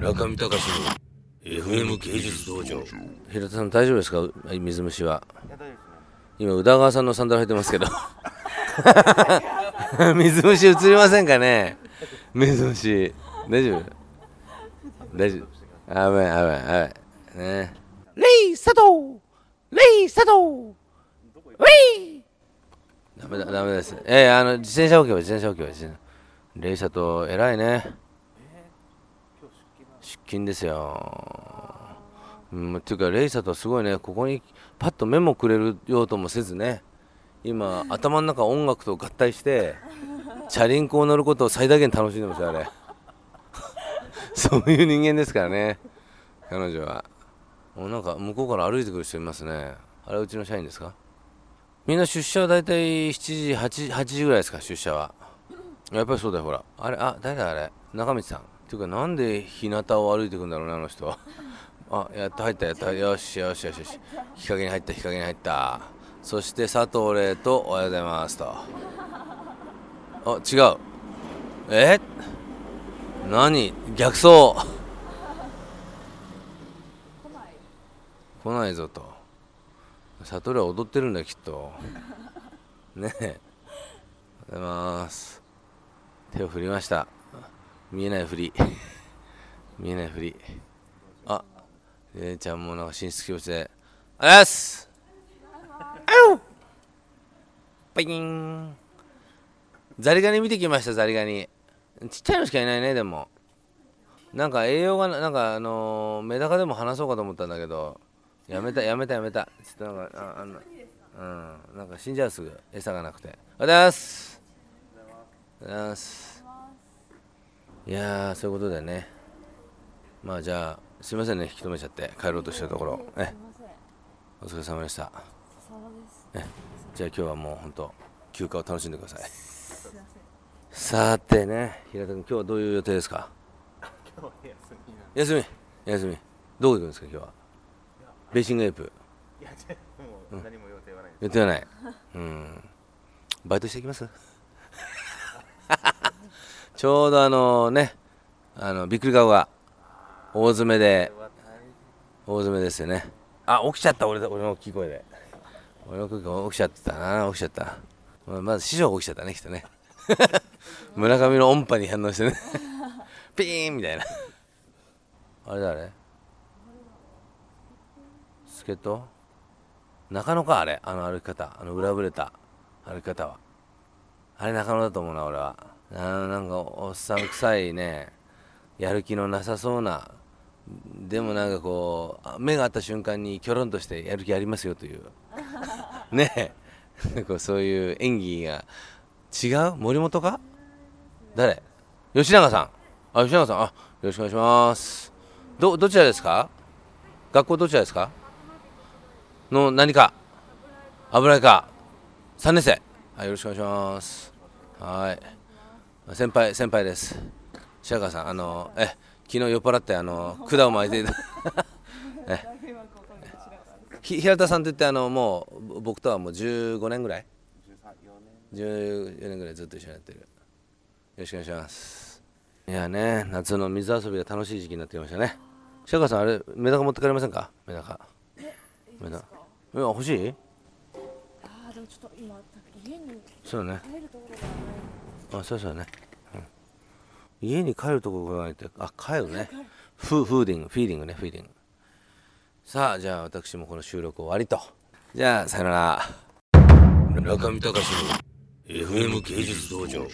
中見隆の FM 芸術道場。平田さん大丈夫ですか？水虫は。今宇田川さんのサンダル履いてますけど。水虫映りませんかね？水虫。大丈夫？大丈夫。あべあべあべね。レイ佐藤レイ佐藤ウェイダメだダメです。えー、あの自転車置けば自転車置けば自転車レイ佐藤偉いね出勤ですよ。うんっていうかレイ佐藤すごいね。ここにパッとメモくれるようともせずね。今頭の中音楽と合体してチャリンコを乗ることを最大限楽しんでますよあれ。そういう人間ですからね彼女は。もうなんか向こうから歩いてくる人いますね。あれうちの社員ですか？みんな出社は大体7時 8, 8時ぐらいですか出社は。やっぱりそうだよほら。あれあ誰だあれ？中道さん。ていうかなんで日向を歩いていくんだろうねあの人は。あやっと入ったやった。よしよしよしよし。日陰に入った日陰に入った。そして佐藤麗とおはようございますと。あ違う。え？何？逆走。来ないぞと。佐藤麗は踊ってるんだきっと。ねえ。おはようございます。手を振りました。見えないふり。見えないふり。あえー、ちゃんもなんか寝室教室で。あります。あう。パイン。ザリガニ見てきましたザリガニ。ちっちゃいのしかいないねでも。なんか栄養がなんかあのー、メダカでも話そうかと思ったんだけど。やめたやめたやめた。ちょっとなんかああのうん。なんか死んじゃうすぐ。餌がなくて。おはようございます。おはようございます。いやそういうことでね。まあじゃあすいませんね。引き止めちゃって帰ろうとしてるところ。えお疲れ様でした。えじゃあ今日はもう本当休暇を楽しんでください。さてね平田君今日はどういう予定ですか？休み休み？どこ行くんですか今日は？ベーシングエイプ。いやもう何も予定はない、予定はない。うん。バイトしてきます？ちょうどあのねあのびっくり顔が大詰めで大詰めですよね。あ起きちゃった俺俺の大きい声で。俺の声起きちゃったな起きちゃった。まず師匠が起きちゃったねきっとね。村上の音波に反応してね。ピーンみたいな。あれだあれ？助っ人？中野かあれ？あの歩き方あの裏ぶれた歩き方は。あれ中野だと思うな俺はあのなんかおっさん臭いね。やる気のなさそうな。でもなんかこう目が合った瞬間にきょろんとしてやる気ありますよという。ね。えこうそういう演技が違う？森本か？誰？吉永さん。あ吉永さん。あよろしくお願いします。どどちらですか？学校どちらですか？の何か？油絵か？3年生。はいよろしくお願いします。はい先輩先輩です。白川さんあのえ昨日酔っ払ってあの管を巻いていた。平田さんといってあのもう僕とはもう15年ぐらい？14年ぐらいずっと一緒にやってる。よろしくお願いします。いやね夏の水遊びが楽しい時期になってきましたね。白川さんあれメダカ持って帰れませんか？メダカ。メダ。カえ欲しい？あーでもちょっと今家にそうねあそうそうね、うん、家に帰るところがないってあ帰るね。フフーディングフィーディングねフィーディング。さあじゃあ私もこの収録終わりと。じゃあさよなら。中見隆の FM 芸術道場